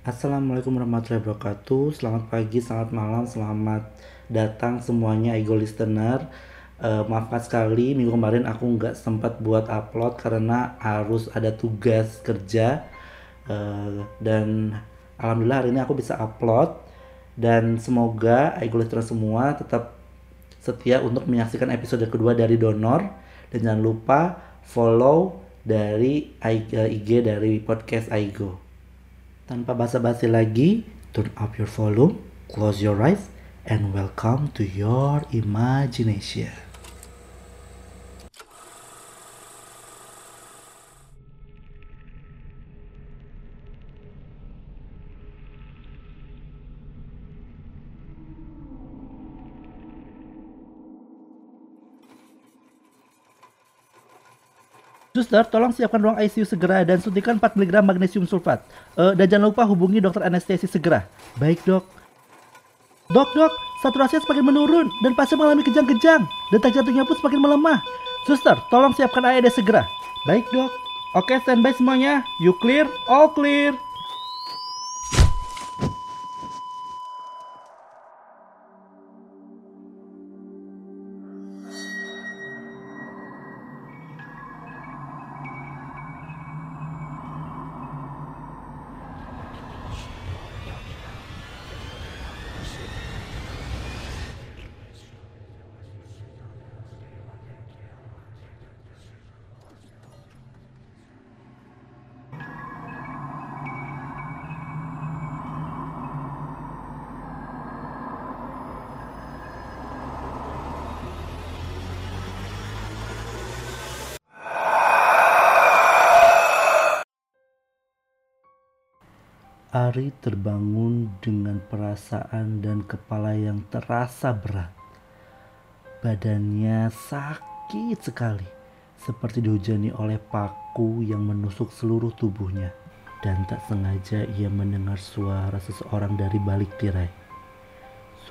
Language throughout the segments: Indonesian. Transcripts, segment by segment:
Assalamualaikum warahmatullahi wabarakatuh. Selamat pagi, selamat malam, selamat datang semuanya Ego listener. Uh, maafkan sekali minggu kemarin aku nggak sempat buat upload karena harus ada tugas kerja uh, dan alhamdulillah hari ini aku bisa upload dan semoga Ego listener semua tetap setia untuk menyaksikan episode kedua dari Donor dan jangan lupa follow dari IG dari podcast Aigo. Tanpa basa-basi lagi, turn up your volume, close your eyes, and welcome to your imagination. Suster, tolong siapkan ruang ICU segera dan suntikan 4 mg magnesium sulfat. Uh, dan jangan lupa hubungi dokter anestesi segera. Baik, dok. Dok, dok, saturasinya semakin menurun dan pasien mengalami kejang-kejang. Detak jantungnya pun semakin melemah. Suster, tolong siapkan AED segera. Baik, dok. Oke, standby semuanya. You clear? All clear. Ari terbangun dengan perasaan dan kepala yang terasa berat. Badannya sakit sekali, seperti dihujani oleh paku yang menusuk seluruh tubuhnya. Dan tak sengaja ia mendengar suara seseorang dari balik tirai.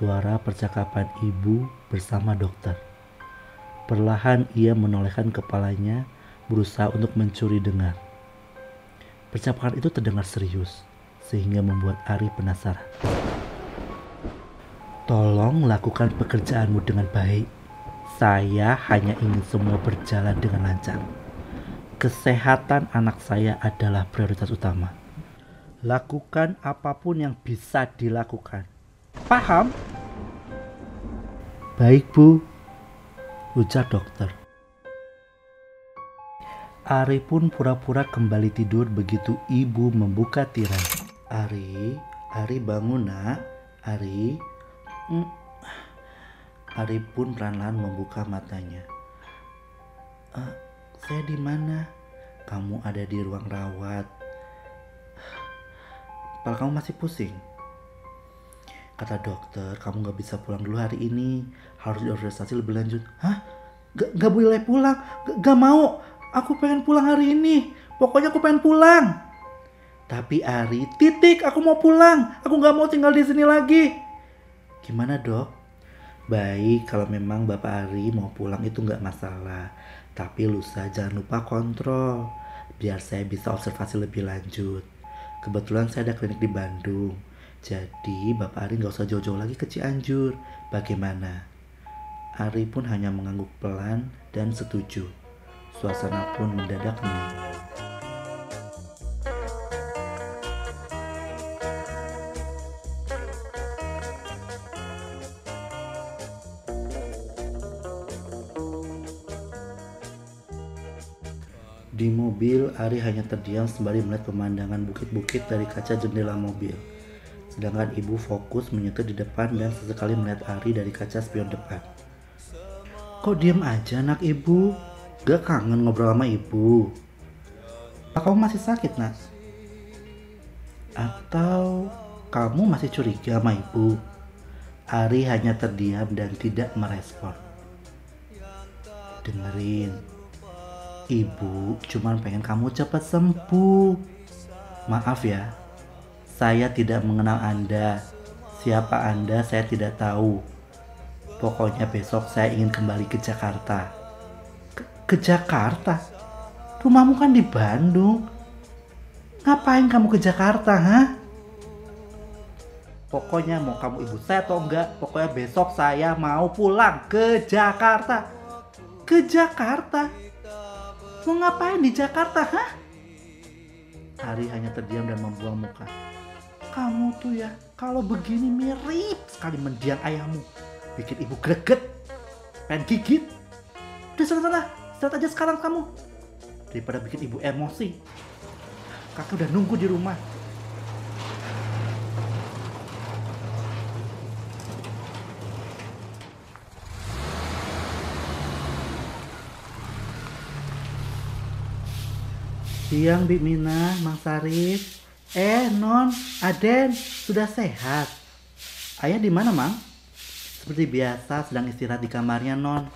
Suara percakapan ibu bersama dokter. Perlahan ia menolehkan kepalanya, berusaha untuk mencuri dengar. Percakapan itu terdengar serius sehingga membuat Ari penasaran. Tolong lakukan pekerjaanmu dengan baik. Saya hanya ingin semua berjalan dengan lancar. Kesehatan anak saya adalah prioritas utama. Lakukan apa pun yang bisa dilakukan. Paham? Baik, Bu. Ujar dokter. Ari pun pura-pura kembali tidur begitu ibu membuka tirai. Ari, Ari bangun nak, Ari. Hmm. Ari pun perlahan membuka matanya. Uh, saya di mana? Kamu ada di ruang rawat. Kepala kamu masih pusing. Kata dokter, kamu gak bisa pulang dulu hari ini. Harus diobservasi lebih lanjut. Hah? Gak, gak boleh pulang? Gak, gak mau. Aku pengen pulang hari ini. Pokoknya aku pengen pulang. Tapi Ari, titik, aku mau pulang. Aku nggak mau tinggal di sini lagi. Gimana dok? Baik, kalau memang Bapak Ari mau pulang itu nggak masalah. Tapi lusa jangan lupa kontrol. Biar saya bisa observasi lebih lanjut. Kebetulan saya ada klinik di Bandung. Jadi Bapak Ari nggak usah jauh-jauh lagi ke Cianjur. Bagaimana? Ari pun hanya mengangguk pelan dan setuju. Suasana pun mendadak menunggu. Di mobil, Ari hanya terdiam sembari melihat pemandangan bukit-bukit dari kaca jendela mobil. Sedangkan ibu fokus menyetir di depan dan sesekali melihat Ari dari kaca spion depan. Kok diam aja anak ibu? Gak kangen ngobrol sama ibu? Apa kamu masih sakit nak? Atau kamu masih curiga sama ibu? Ari hanya terdiam dan tidak merespon. Dengerin, Ibu cuma pengen kamu cepat sembuh. Maaf ya, saya tidak mengenal Anda. Siapa Anda saya tidak tahu. Pokoknya besok saya ingin kembali ke Jakarta. Ke, ke Jakarta? Rumahmu kan di Bandung. Ngapain kamu ke Jakarta, ha? Pokoknya mau kamu ibu saya atau enggak, pokoknya besok saya mau pulang ke Jakarta. Ke Jakarta? Mau ngapain di Jakarta, hah? Ari hanya terdiam dan membuang muka. Kamu tuh ya, kalau begini mirip sekali mendiang ayahmu. Bikin ibu greget, pengen gigit. Udah sana sana, istirahat aja sekarang kamu. Daripada bikin ibu emosi. Kakak udah nunggu di rumah. Siang Bik Mina, Mang Sarif. Eh, Non, Aden, sudah sehat. Ayah di mana, Mang? Seperti biasa, sedang istirahat di kamarnya, Non.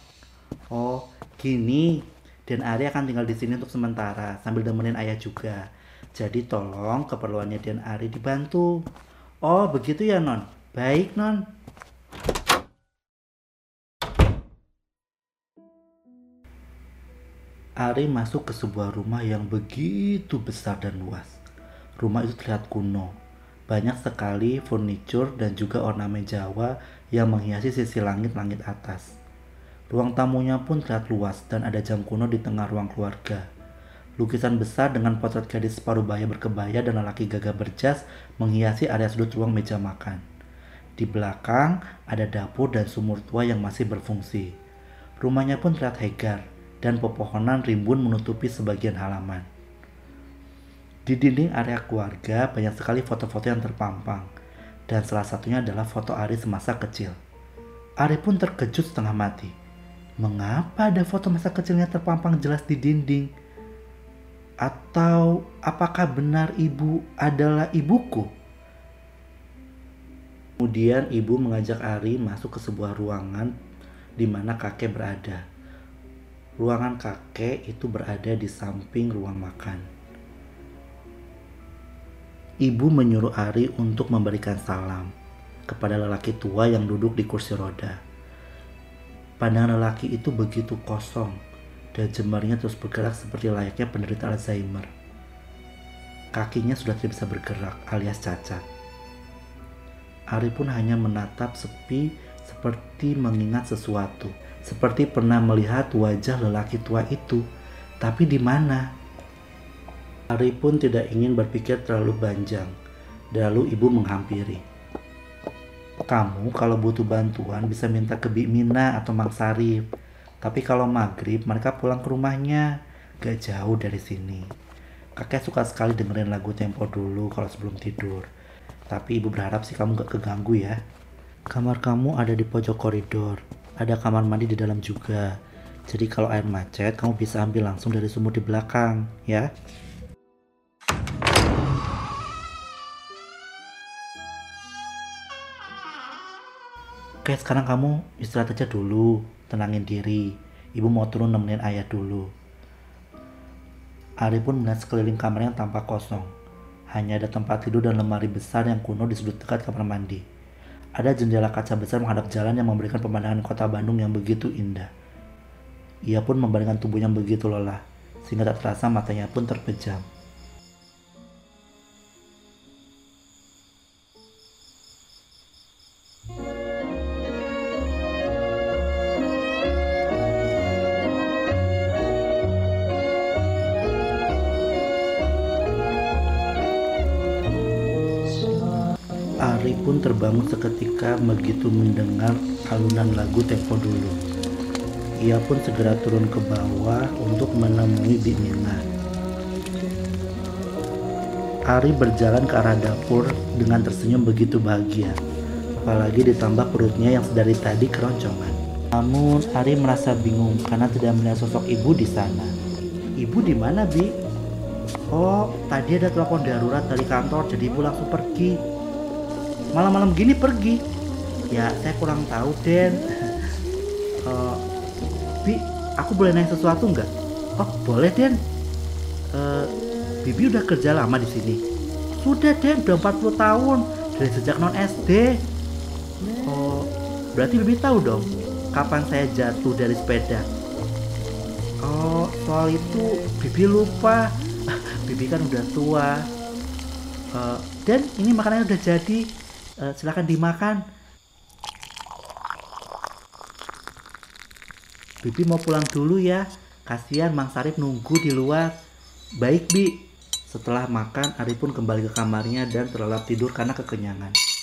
Oh, gini. Dan Ari akan tinggal di sini untuk sementara, sambil demenin ayah juga. Jadi tolong keperluannya Dan Ari dibantu. Oh, begitu ya, Non? Baik, Non. Ari masuk ke sebuah rumah yang begitu besar dan luas. Rumah itu terlihat kuno. Banyak sekali furnitur dan juga ornamen Jawa yang menghiasi sisi langit-langit atas. Ruang tamunya pun terlihat luas dan ada jam kuno di tengah ruang keluarga. Lukisan besar dengan potret gadis separuh baya berkebaya dan lelaki gagah berjas menghiasi area sudut ruang meja makan. Di belakang ada dapur dan sumur tua yang masih berfungsi. Rumahnya pun terlihat hegar, dan pepohonan rimbun menutupi sebagian halaman. Di dinding area keluarga banyak sekali foto-foto yang terpampang, dan salah satunya adalah foto Ari semasa kecil. Ari pun terkejut setengah mati. Mengapa ada foto masa kecilnya terpampang jelas di dinding? Atau apakah benar ibu adalah ibuku? Kemudian ibu mengajak Ari masuk ke sebuah ruangan di mana kakek berada. Ruangan kakek itu berada di samping ruang makan. Ibu menyuruh Ari untuk memberikan salam kepada lelaki tua yang duduk di kursi roda. Pandangan lelaki itu begitu kosong dan jemarinya terus bergerak seperti layaknya penderita Alzheimer. Kakinya sudah tidak bisa bergerak alias cacat. Ari pun hanya menatap sepi seperti mengingat sesuatu seperti pernah melihat wajah lelaki tua itu, tapi di mana? Ari pun tidak ingin berpikir terlalu panjang. Lalu ibu menghampiri. Kamu kalau butuh bantuan bisa minta ke Bik Mina atau Mang Sarif. Tapi kalau maghrib mereka pulang ke rumahnya. Gak jauh dari sini. Kakek suka sekali dengerin lagu tempo dulu kalau sebelum tidur. Tapi ibu berharap sih kamu gak keganggu ya. Kamar kamu ada di pojok koridor ada kamar mandi di dalam juga. Jadi kalau air macet, kamu bisa ambil langsung dari sumur di belakang, ya. Oke, sekarang kamu istirahat aja dulu, tenangin diri. Ibu mau turun nemenin ayah dulu. Ari pun melihat sekeliling kamar yang tampak kosong. Hanya ada tempat tidur dan lemari besar yang kuno di sudut dekat kamar mandi. Ada jendela kaca besar menghadap jalan yang memberikan pemandangan kota Bandung yang begitu indah. Ia pun membaringkan tubuhnya begitu lelah, sehingga tak terasa matanya pun terpejam. Ari pun terbangun seketika begitu mendengar alunan lagu tempo dulu. Ia pun segera turun ke bawah untuk menemui Bik Mina. Ari berjalan ke arah dapur dengan tersenyum begitu bahagia. Apalagi ditambah perutnya yang sedari tadi keroncongan. Namun Ari merasa bingung karena tidak melihat sosok ibu di sana. Ibu di mana, Bi? Oh, tadi ada telepon darurat dari kantor jadi ibu langsung pergi malam-malam gini pergi. Ya saya kurang tahu Den. Uh, Bi aku boleh nanya sesuatu nggak? Oh boleh Den. Uh, Bibi udah kerja lama di sini? Sudah Den udah 40 tahun. Dari sejak non SD oh berarti Bibi tahu dong kapan saya jatuh dari sepeda? Oh soal itu Bibi lupa. Bibi kan udah tua. Uh, dan ini makanannya udah jadi Eh, silakan dimakan. Bibi mau pulang dulu ya. Kasihan Mang Sarip nunggu di luar. Baik, Bi. Setelah makan, Ari pun kembali ke kamarnya dan terlelap tidur karena kekenyangan.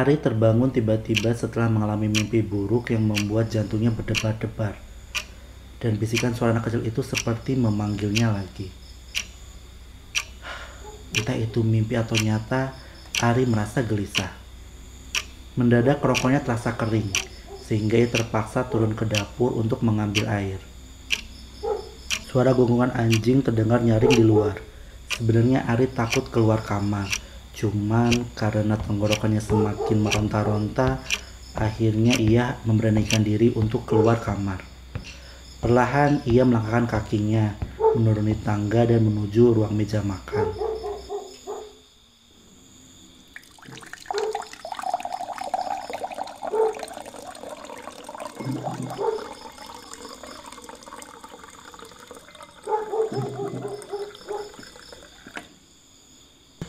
Ari terbangun tiba-tiba setelah mengalami mimpi buruk yang membuat jantungnya berdebar-debar. Dan bisikan suara anak kecil itu seperti memanggilnya lagi. Entah itu mimpi atau nyata, Ari merasa gelisah. Mendadak rokoknya terasa kering, sehingga ia terpaksa turun ke dapur untuk mengambil air. Suara gonggongan anjing terdengar nyaring di luar. Sebenarnya Ari takut keluar kamar, Cuman karena tenggorokannya semakin meronta-ronta, akhirnya ia memberanikan diri untuk keluar kamar. Perlahan ia melangkahkan kakinya, menuruni tangga dan menuju ruang meja makan.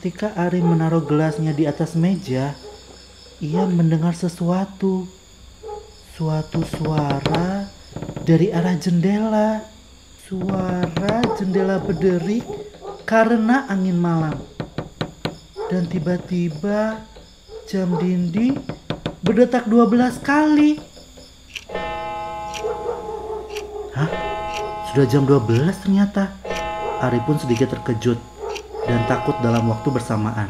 Ketika Ari menaruh gelasnya di atas meja, ia mendengar sesuatu. Suatu suara dari arah jendela. Suara jendela berderik karena angin malam. Dan tiba-tiba jam dinding berdetak 12 kali. Hah? Sudah jam 12 ternyata. Ari pun sedikit terkejut dan takut dalam waktu bersamaan.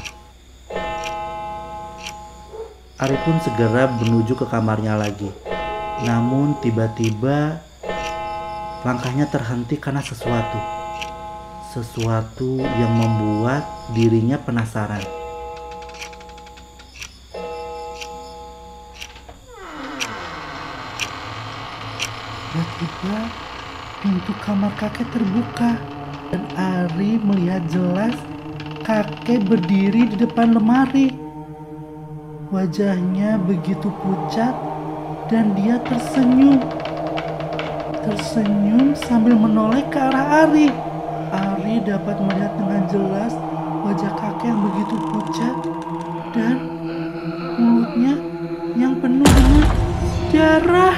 Ari pun segera menuju ke kamarnya lagi. Namun tiba-tiba langkahnya terhenti karena sesuatu. Sesuatu yang membuat dirinya penasaran. Tiba-tiba pintu kamar kakek terbuka dan Ari melihat jelas kakek berdiri di depan lemari. Wajahnya begitu pucat dan dia tersenyum. Tersenyum sambil menoleh ke arah Ari. Ari dapat melihat dengan jelas wajah kakek yang begitu pucat dan mulutnya yang penuh dengan darah.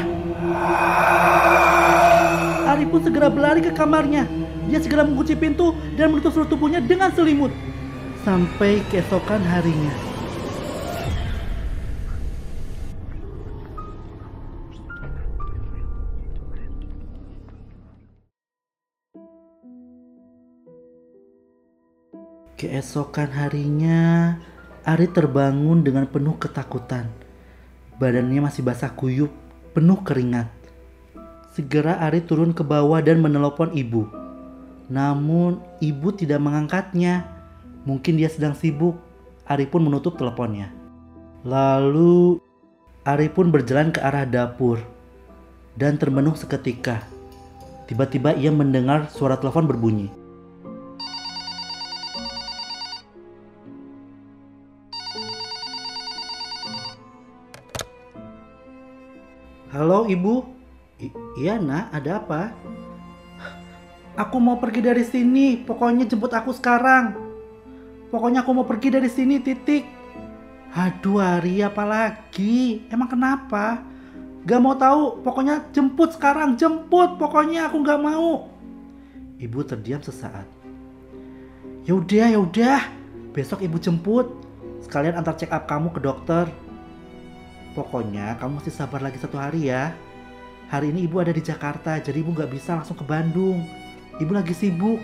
Ari pun segera berlari ke kamarnya. Dia segera mengunci pintu dan menutup seluruh tubuhnya dengan selimut. Sampai keesokan harinya. Keesokan harinya, Ari terbangun dengan penuh ketakutan. Badannya masih basah kuyup, penuh keringat. Segera Ari turun ke bawah dan menelpon ibu. Namun ibu tidak mengangkatnya. Mungkin dia sedang sibuk. Ari pun menutup teleponnya. Lalu Ari pun berjalan ke arah dapur dan termenung seketika. Tiba-tiba ia mendengar suara telepon berbunyi. Halo ibu, I iya nak, ada apa? Aku mau pergi dari sini, pokoknya jemput aku sekarang. Pokoknya aku mau pergi dari sini, titik. Aduh Ari, apalagi? Emang kenapa? Gak mau tahu, pokoknya jemput sekarang, jemput. Pokoknya aku gak mau. Ibu terdiam sesaat. Yaudah, yaudah. Besok ibu jemput. Sekalian antar check up kamu ke dokter. Pokoknya kamu mesti sabar lagi satu hari ya. Hari ini ibu ada di Jakarta, jadi ibu gak bisa langsung ke Bandung. Ibu lagi sibuk.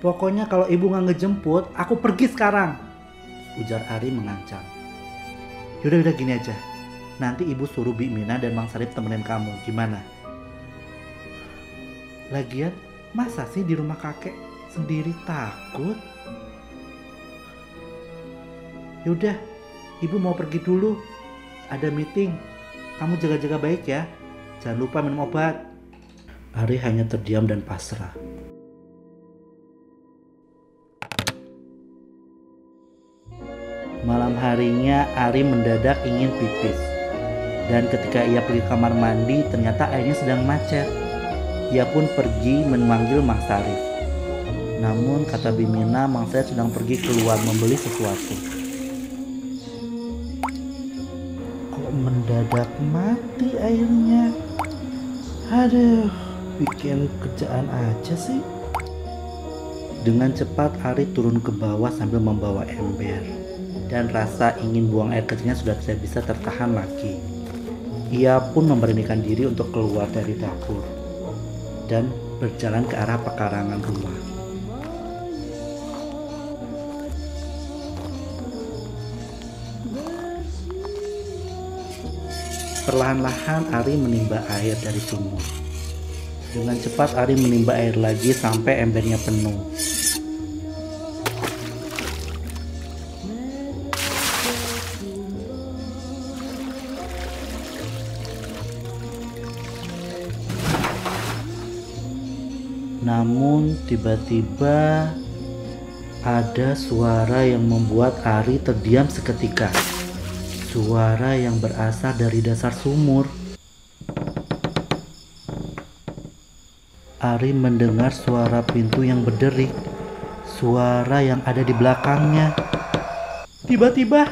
Pokoknya kalau ibu nggak ngejemput, aku pergi sekarang. Ujar Ari mengancam. Yaudah udah gini aja. Nanti ibu suruh Bi Mina dan Mang Sarip temenin kamu. Gimana? Lagian, masa sih di rumah kakek sendiri takut? Yaudah, ibu mau pergi dulu. Ada meeting. Kamu jaga-jaga baik ya. Jangan lupa minum obat. Ari hanya terdiam dan pasrah. Malam harinya Ari mendadak ingin pipis. Dan ketika ia pergi kamar mandi ternyata airnya sedang macet. Ia pun pergi memanggil Mang Sarif. Namun kata Bimina Mang Sarif sedang pergi keluar membeli sesuatu. Kok mendadak mati airnya? Aduh, bikin kerjaan aja sih. Dengan cepat Ari turun ke bawah sambil membawa ember dan rasa ingin buang air kecilnya sudah tidak bisa tertahan lagi. Ia pun memberanikan diri untuk keluar dari dapur dan berjalan ke arah pekarangan rumah. Perlahan-lahan Ari menimba air dari sumur. Dengan cepat Ari menimba air lagi sampai embernya penuh. Namun tiba-tiba ada suara yang membuat Ari terdiam seketika. Suara yang berasal dari dasar sumur. Ari mendengar suara pintu yang berderik. Suara yang ada di belakangnya. Tiba-tiba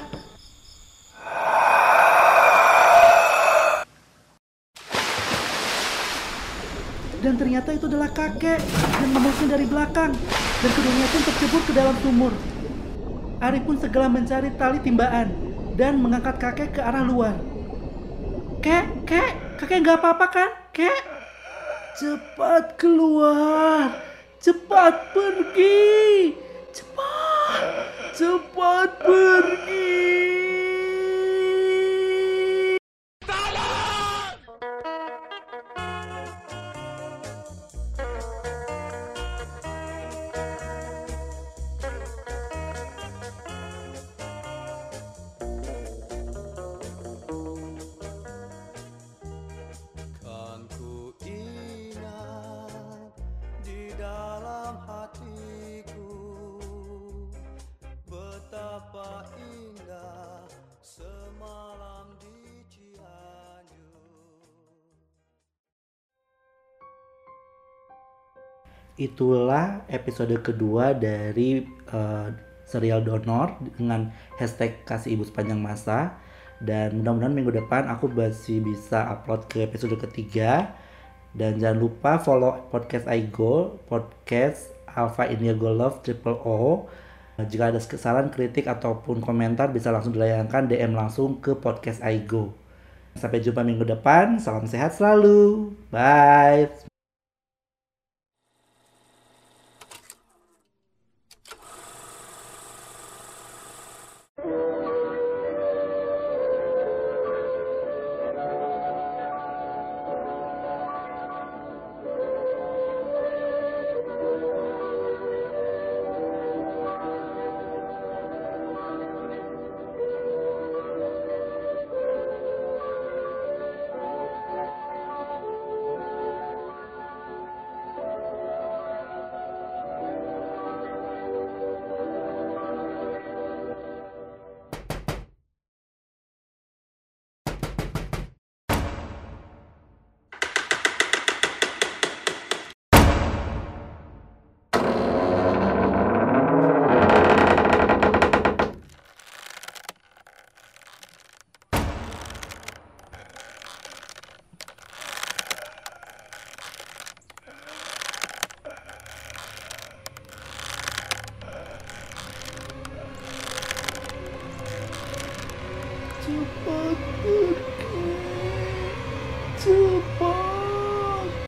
dan ternyata itu adalah kakek yang memeluknya dari belakang dan keduanya pun tercebur ke dalam sumur. Ari pun segera mencari tali timbaan dan mengangkat kakek ke arah luar. Kek, kek, kakek nggak apa-apa kan? Kek, cepat keluar, cepat pergi, cepat, cepat pergi. Itulah episode kedua dari eh, serial donor dengan hashtag kasih ibu sepanjang masa. Dan mudah-mudahan minggu depan aku masih bisa upload ke episode ketiga. Dan jangan lupa follow podcast Aigo podcast Alpha India Go Love Triple O. Jika ada kesalahan kritik ataupun komentar bisa langsung dilayangkan DM langsung ke podcast Aigo sampai jumpa minggu depan. Salam sehat selalu. Bye